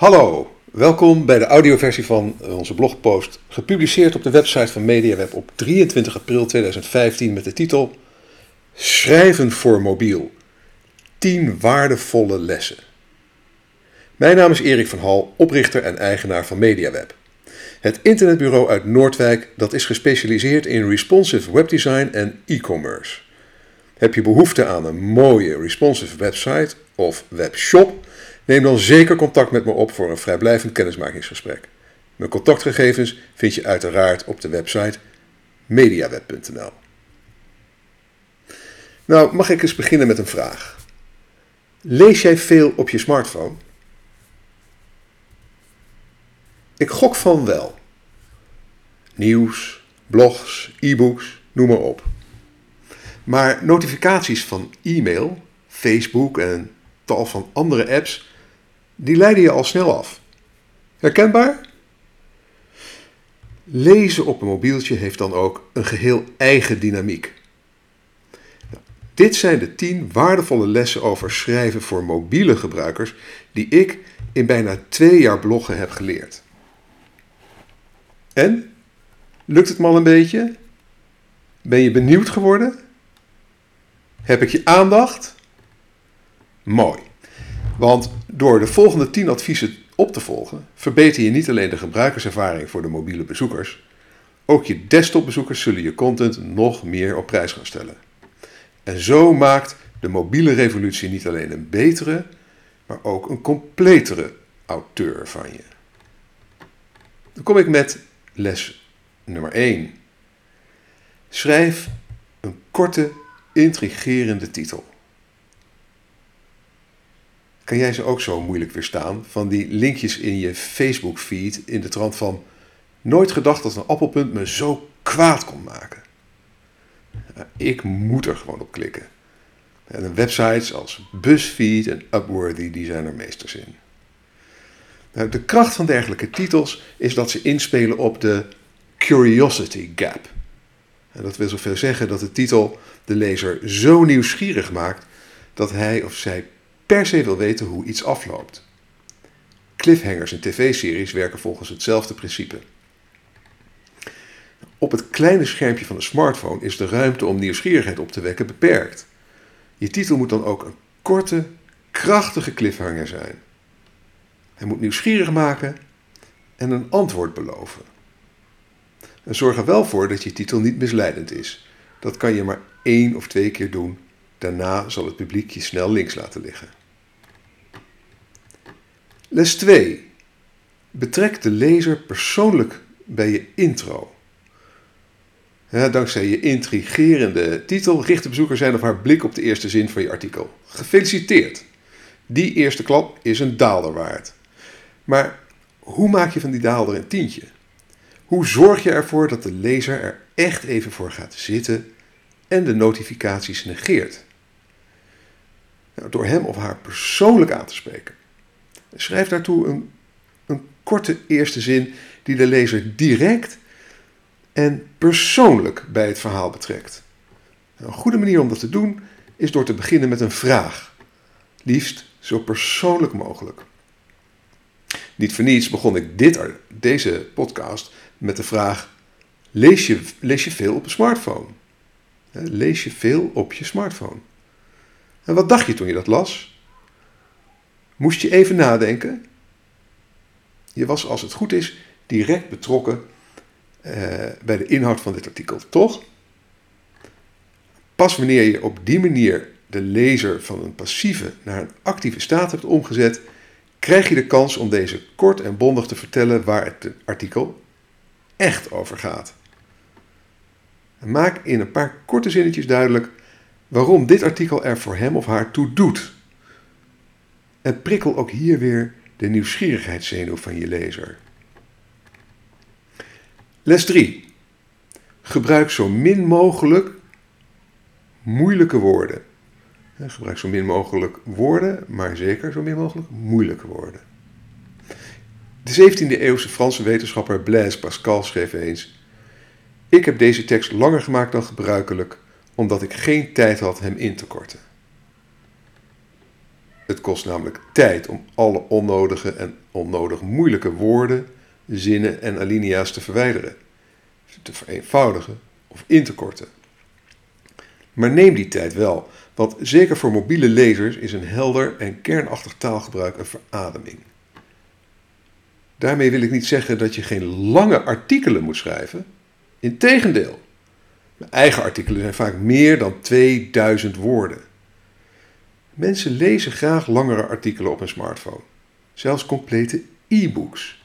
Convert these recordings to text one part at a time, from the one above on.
Hallo, welkom bij de audioversie van onze blogpost, gepubliceerd op de website van MediaWeb op 23 april 2015 met de titel Schrijven voor mobiel. 10 waardevolle lessen. Mijn naam is Erik van Hal, oprichter en eigenaar van MediaWeb. Het internetbureau uit Noordwijk dat is gespecialiseerd in responsive webdesign en e-commerce. Heb je behoefte aan een mooie responsive website of webshop? Neem dan zeker contact met me op voor een vrijblijvend kennismakingsgesprek. Mijn contactgegevens vind je uiteraard op de website mediaweb.nl. Nou, mag ik eens beginnen met een vraag. Lees jij veel op je smartphone? Ik gok van wel. Nieuws, blogs, e-books, noem maar op. Maar notificaties van e-mail, Facebook en tal van andere apps die leiden je al snel af. Herkenbaar? Lezen op een mobieltje heeft dan ook een geheel eigen dynamiek. Dit zijn de 10 waardevolle lessen over schrijven voor mobiele gebruikers die ik in bijna twee jaar bloggen heb geleerd. En? Lukt het me al een beetje? Ben je benieuwd geworden? Heb ik je aandacht? Mooi. Want door de volgende 10 adviezen op te volgen, verbeter je niet alleen de gebruikerservaring voor de mobiele bezoekers, ook je desktopbezoekers zullen je content nog meer op prijs gaan stellen. En zo maakt de mobiele revolutie niet alleen een betere, maar ook een completere auteur van je. Dan kom ik met les nummer 1. Schrijf een korte, intrigerende titel. Kan jij ze ook zo moeilijk weerstaan? Van die linkjes in je Facebook-feed in de trant van... Nooit gedacht dat een appelpunt me zo kwaad kon maken. Ik moet er gewoon op klikken. En websites als BuzzFeed en Upworthy die zijn er meesters in. Nou, de kracht van dergelijke titels is dat ze inspelen op de curiosity gap. En dat wil zoveel zeggen dat de titel de lezer zo nieuwsgierig maakt dat hij of zij per se wil weten hoe iets afloopt. Cliffhangers in tv-series werken volgens hetzelfde principe. Op het kleine schermpje van de smartphone is de ruimte om nieuwsgierigheid op te wekken beperkt. Je titel moet dan ook een korte, krachtige cliffhanger zijn. Hij moet nieuwsgierig maken en een antwoord beloven. En zorg er wel voor dat je titel niet misleidend is. Dat kan je maar één of twee keer doen. Daarna zal het publiek je snel links laten liggen. Les 2. Betrek de lezer persoonlijk bij je intro. Dankzij je intrigerende titel richt de bezoeker zijn of haar blik op de eerste zin van je artikel. Gefeliciteerd! Die eerste klap is een daalder waard. Maar hoe maak je van die daalder een tientje? Hoe zorg je ervoor dat de lezer er echt even voor gaat zitten en de notificaties negeert? Nou, door hem of haar persoonlijk aan te spreken. Schrijf daartoe een, korte eerste zin die de lezer direct en persoonlijk bij het verhaal betrekt. Een goede manier om dat te doen is door te beginnen met een vraag. Liefst zo persoonlijk mogelijk. Niet voor niets begon ik dit, deze podcast met de vraag: lees je, lees je veel op een smartphone? Lees je veel op je smartphone? En wat dacht je toen je dat las? Moest je even nadenken? Je was, als het goed is, direct betrokken uh, bij de inhoud van dit artikel, toch? Pas wanneer je op die manier de lezer van een passieve naar een actieve staat hebt omgezet, krijg je de kans om deze kort en bondig te vertellen waar het artikel echt over gaat. maak in een paar korte zinnetjes duidelijk waarom dit artikel er voor hem of haar toe doet. En prikkel ook hier weer de nieuwsgierigheidszenuw van je lezer. Les 3. Gebruik zo min mogelijk moeilijke woorden. Gebruik zo min mogelijk woorden, maar zeker zo min mogelijk moeilijke woorden. De 17e eeuwse Franse wetenschapper Blaise Pascal schreef eens: Ik heb deze tekst langer gemaakt dan gebruikelijk, omdat ik geen tijd had hem in te korten. Het kost namelijk tijd om alle onnodige en onnodig moeilijke woorden, zinnen en alinea's te verwijderen, te vereenvoudigen of in te korten. Maar neem die tijd wel, want zeker voor mobiele lezers is een helder en kernachtig taalgebruik een verademing. Daarmee wil ik niet zeggen dat je geen lange artikelen moet schrijven. Integendeel. Mijn eigen artikelen zijn vaak meer dan 2000 woorden. Mensen lezen graag langere artikelen op een smartphone, zelfs complete e-books.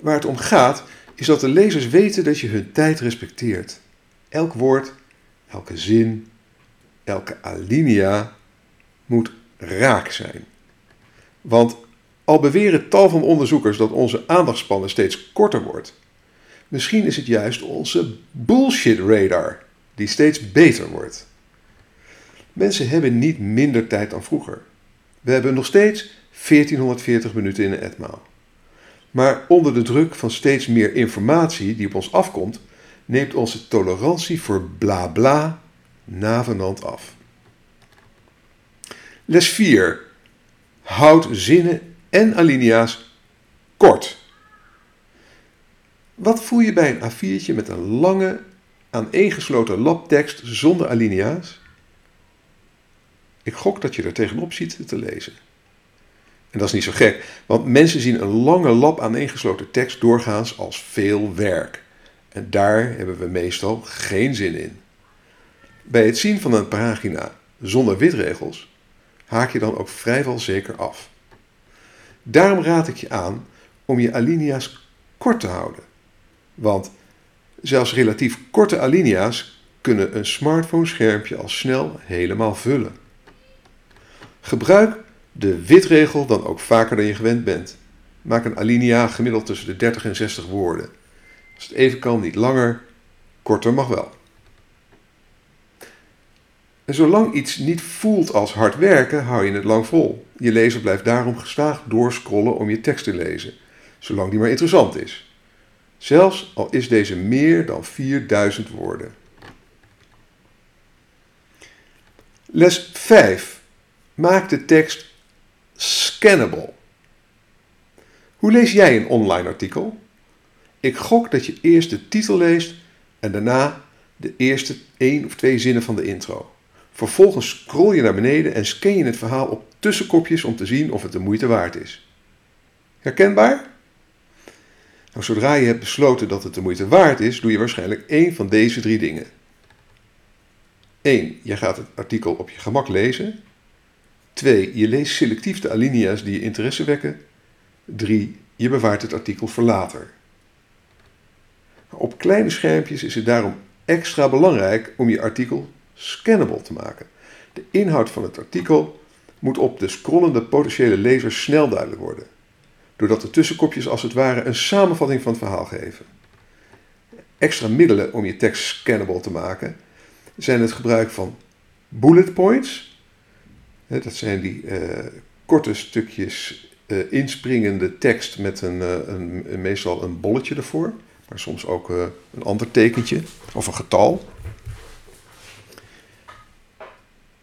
Waar het om gaat is dat de lezers weten dat je hun tijd respecteert. Elk woord, elke zin, elke alinea moet raak zijn. Want al beweren tal van onderzoekers dat onze aandachtspannen steeds korter wordt, misschien is het juist onze bullshit radar die steeds beter wordt. Mensen hebben niet minder tijd dan vroeger. We hebben nog steeds 1440 minuten in een etmaal. Maar onder de druk van steeds meer informatie die op ons afkomt, neemt onze tolerantie voor bla bla navenant af. Les 4. Houd zinnen en alinea's kort. Wat voel je bij een A4'tje met een lange, aaneengesloten labtekst zonder alinea's? Ik gok dat je er tegenop ziet te lezen. En dat is niet zo gek, want mensen zien een lange lap aaneengesloten tekst doorgaans als veel werk. En daar hebben we meestal geen zin in. Bij het zien van een pagina zonder witregels haak je dan ook vrijwel zeker af. Daarom raad ik je aan om je alinea's kort te houden. Want zelfs relatief korte alinea's kunnen een smartphone-schermpje al snel helemaal vullen. Gebruik de witregel dan ook vaker dan je gewend bent. Maak een alinea gemiddeld tussen de 30 en 60 woorden. Als het even kan, niet langer, korter mag wel. En zolang iets niet voelt als hard werken, hou je het lang vol. Je lezer blijft daarom gestaag doorscrollen om je tekst te lezen, zolang die maar interessant is. Zelfs al is deze meer dan 4000 woorden. Les 5. Maak de tekst scannable. Hoe lees jij een online artikel? Ik gok dat je eerst de titel leest en daarna de eerste één of twee zinnen van de intro. Vervolgens scroll je naar beneden en scan je het verhaal op tussenkopjes om te zien of het de moeite waard is. Herkenbaar? Nou, zodra je hebt besloten dat het de moeite waard is, doe je waarschijnlijk één van deze drie dingen. 1. Je gaat het artikel op je gemak lezen. 2. Je leest selectief de alinea's die je interesse wekken. 3. Je bewaart het artikel voor later. Op kleine schermpjes is het daarom extra belangrijk om je artikel scannable te maken. De inhoud van het artikel moet op de scrollende potentiële lezer snel duidelijk worden, doordat de tussenkopjes als het ware een samenvatting van het verhaal geven. Extra middelen om je tekst scannable te maken zijn het gebruik van bullet points. Dat zijn die uh, korte stukjes uh, inspringende tekst met een, uh, een, meestal een bolletje ervoor, maar soms ook een ander tekentje of een getal.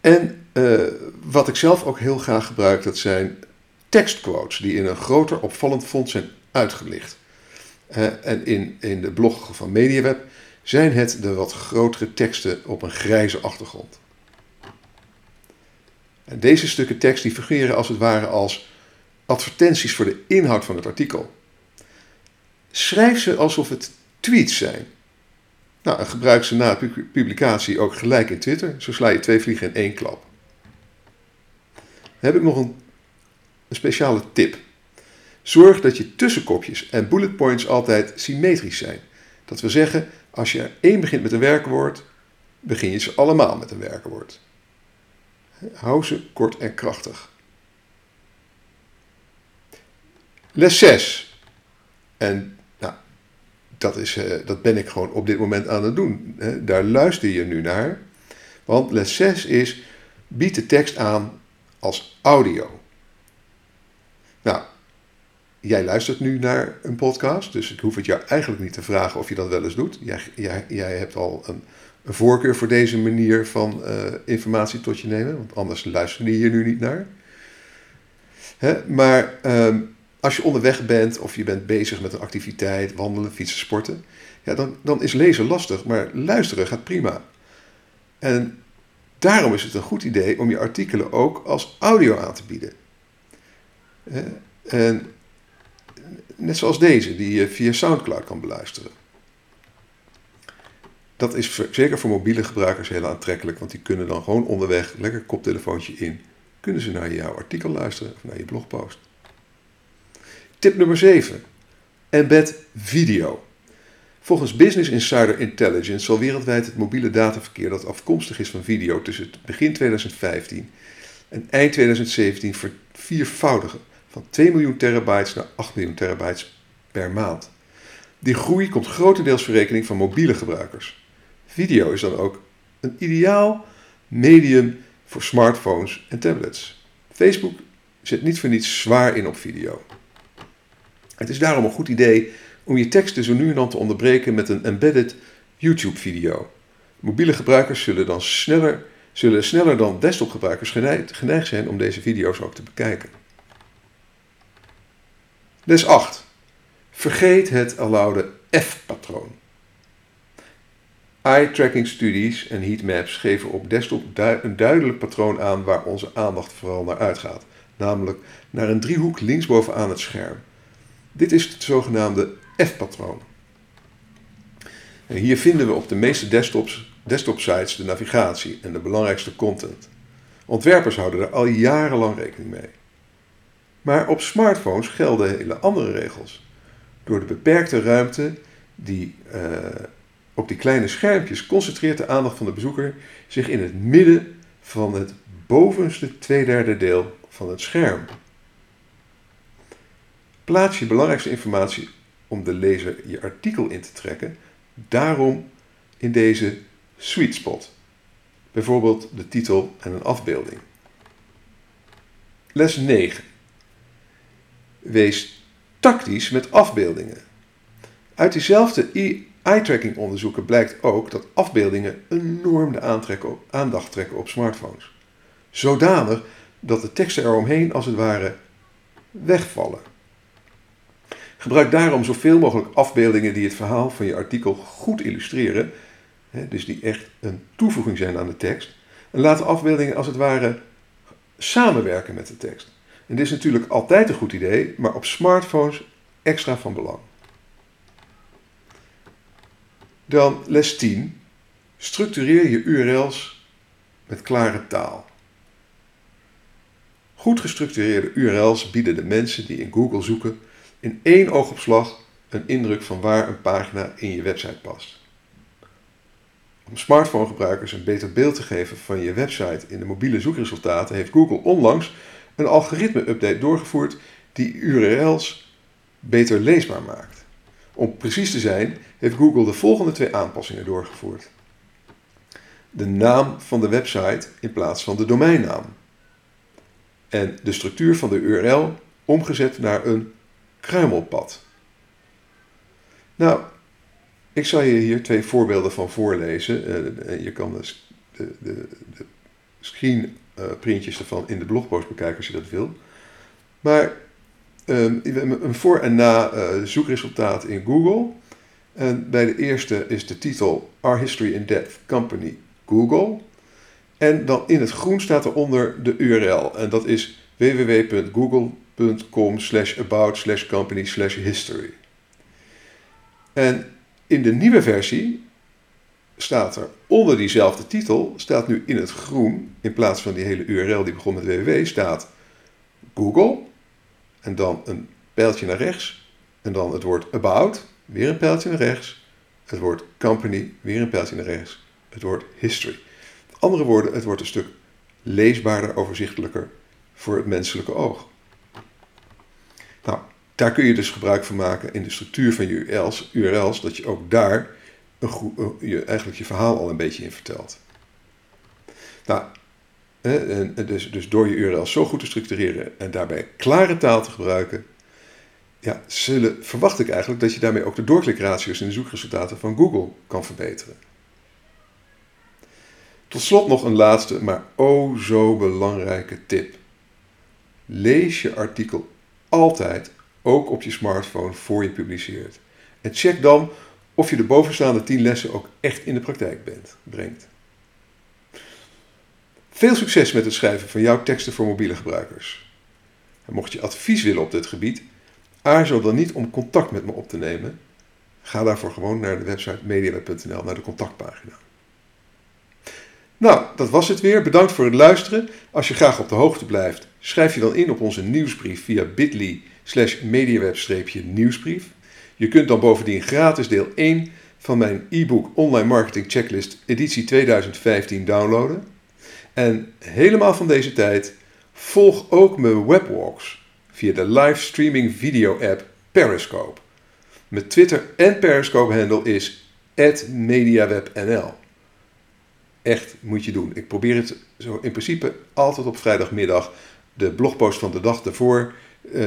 En wat ik zelf ook heel graag gebruik, dat zijn tekstquotes die in een groter opvallend font zijn uitgelicht. En in, in de blog van MediaWeb zijn het de wat grotere teksten op een grijze achtergrond. En deze stukken tekst die fungeren als het ware als advertenties voor de inhoud van het artikel. Schrijf ze alsof het tweets zijn. Nou, gebruik ze na publicatie ook gelijk in Twitter. Zo sla je twee vliegen in één klap. Dan heb ik nog een, speciale tip. Zorg dat je tussenkopjes en bullet points altijd symmetrisch zijn. Dat wil zeggen, als je één begint met een werkwoord, begin je ze allemaal met een werkwoord. Hou ze kort en krachtig. Les 6. En dat, is, uh, dat ben ik gewoon op dit moment aan het doen. Daar luister je nu naar. Want les 6 is, bied de tekst aan als audio. Nou, jij luistert nu naar een podcast, dus ik hoef het jou eigenlijk niet te vragen of je dat wel eens doet. Jij, jij, jij hebt al een, voorkeur voor deze manier van uh, informatie tot je nemen, want anders luister je hier nu niet naar. Hè? Maar ehm, als je onderweg bent of je bent bezig met een activiteit, wandelen, fietsen, sporten, ja, dan, dan is lezen lastig, maar luisteren gaat prima. En daarom is het een goed idee om je artikelen ook als audio aan te bieden. En net zoals deze, die je via SoundCloud kan beluisteren. Dat is zeker voor mobiele gebruikers heel aantrekkelijk, want die kunnen dan gewoon onderweg, lekker koptelefoontje in, kunnen ze naar jouw artikel luisteren of naar je blogpost. Tip nummer 7. Embed video. Volgens Business Insider Intelligence zal wereldwijd het mobiele dataverkeer dat afkomstig is van video tussen begin 2015 en eind 2017 verviervoudigen. Van 2 miljoen terabytes naar 8 miljoen terabytes per maand. Die groei komt grotendeels voor rekening van mobiele gebruikers. Video is dan ook een ideaal medium voor smartphones en tablets. Facebook zit niet voor niets zwaar in op video. Het is daarom een goed idee om je teksten zo nu en dan te onderbreken met een embedded YouTube-video. Mobiele gebruikers zullen dan sneller, zullen sneller dan desktopgebruikers geneigd zijn om deze video's ook te bekijken. Les 8. Vergeet het aloude F-patroon. Eye-tracking studies en heatmaps geven op desktop een duidelijk patroon aan waar onze aandacht vooral naar uitgaat, namelijk naar een driehoek linksbovenaan het scherm. Dit is het zogenaamde F-patroon. Hier vinden we op de meeste desktops, desktop sites de navigatie en de belangrijkste content. Ontwerpers houden er al jarenlang rekening mee. Maar op smartphones gelden hele andere regels. Door de beperkte ruimte die uh, op die kleine schermpjes concentreert de aandacht van de bezoeker zich in het midden van het bovenste tweederde deel van het scherm. Plaats je belangrijkste informatie om de lezer je artikel in te trekken, daarom in deze sweet spot. Bijvoorbeeld de titel en een afbeelding. Les 9. Wees tactisch met afbeeldingen. Uit diezelfde eye-tracking onderzoeken blijkt ook dat afbeeldingen enorm de aandacht trekken op smartphones. Zodanig dat de teksten eromheen als het ware wegvallen. Gebruik daarom zoveel mogelijk afbeeldingen die het verhaal van je artikel goed illustreren, dus die echt een toevoeging zijn aan de tekst. En laat afbeeldingen als het ware samenwerken met de tekst. En dit is natuurlijk altijd een goed idee, maar op smartphones extra van belang. Dan les 10. Structureer je URL's met klare taal. Goed gestructureerde URL's bieden de mensen die in Google zoeken in één oogopslag een indruk van waar een pagina in je website past. Om smartphonegebruikers een beter beeld te geven van je website in de mobiele zoekresultaten heeft Google onlangs een algoritme-update doorgevoerd die URL's beter leesbaar maakt. Om precies te zijn, heeft Google de volgende twee aanpassingen doorgevoerd. De naam van de website in plaats van de domeinnaam. En de structuur van de URL omgezet naar een kruimelpad. Nou, ik zal je hier twee voorbeelden van voorlezen. Uh, je kan de, de, de, de screenprintjes uh, ervan in de blogpost bekijken als je dat wil. Maar um, een voor- en na uh, zoekresultaat in Google. En bij de eerste is de titel Our History in Depth Company Google. En dan in het groen staat eronder de URL. En dat is www.google.com about company history. En in de nieuwe versie staat er onder diezelfde titel, staat nu in het groen, in plaats van die hele URL die begon met www, staat Google en dan een pijltje naar rechts en dan het woord about, weer een pijltje naar rechts, het woord company, weer een pijltje naar rechts, het woord history. Met andere woorden, het wordt een stuk leesbaarder, overzichtelijker voor het menselijke oog. Nou, daar kun je dus gebruik van maken in de structuur van je URL's, URL's dat je ook daar je, eigenlijk je verhaal al een beetje in vertelt. Nou, dus, dus door je URL's zo goed te structureren en daarbij klare taal te gebruiken, ja, zullen, verwacht ik eigenlijk dat je daarmee ook de doorklikratio's in de zoekresultaten van Google kan verbeteren. Tot slot nog een laatste, maar oh zo belangrijke tip. lees je artikel altijd, ook op je smartphone, voor je publiceert. En check dan of je de bovenstaande 10 lessen ook echt in de praktijk bent, brengt. Veel succes met het schrijven van jouw teksten voor mobiele gebruikers. En mocht je advies willen op dit gebied, aarzel dan niet om contact met me op te nemen. Ga daarvoor gewoon naar de website medialab.nl, naar de contactpagina. Nou, dat was het weer. Bedankt voor het luisteren. Als je graag op de hoogte blijft, schrijf je dan in op onze nieuwsbrief via bit.ly slash mediaweb-nieuwsbrief. Je kunt dan bovendien gratis deel 1 van mijn e-book Online Marketing Checklist editie 2015 downloaden. En helemaal van deze tijd volg ook mijn webwalks via de livestreaming video app Periscope. Mijn Twitter en Periscope handle is @mediawebnl. Echt moet je doen. Ik probeer het zo in principe altijd op vrijdagmiddag de blogpost van de dag uh,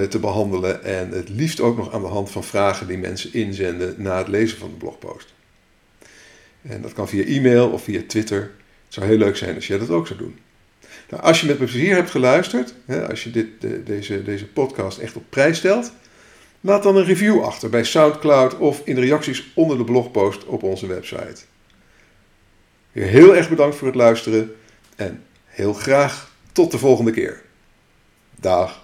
te behandelen. En het liefst ook nog aan de hand van vragen die mensen inzenden na het lezen van de blogpost. En dat kan via e-mail of via Twitter. Het zou heel leuk zijn als jij dat ook zou doen. Nou, als je met plezier hebt geluisterd, hè, als je dit, de, deze, deze podcast echt op prijs stelt, laat dan een review achter bij SoundCloud of in de reacties onder de blogpost op onze website. Heel erg bedankt voor het luisteren en heel graag tot de volgende keer. Dag.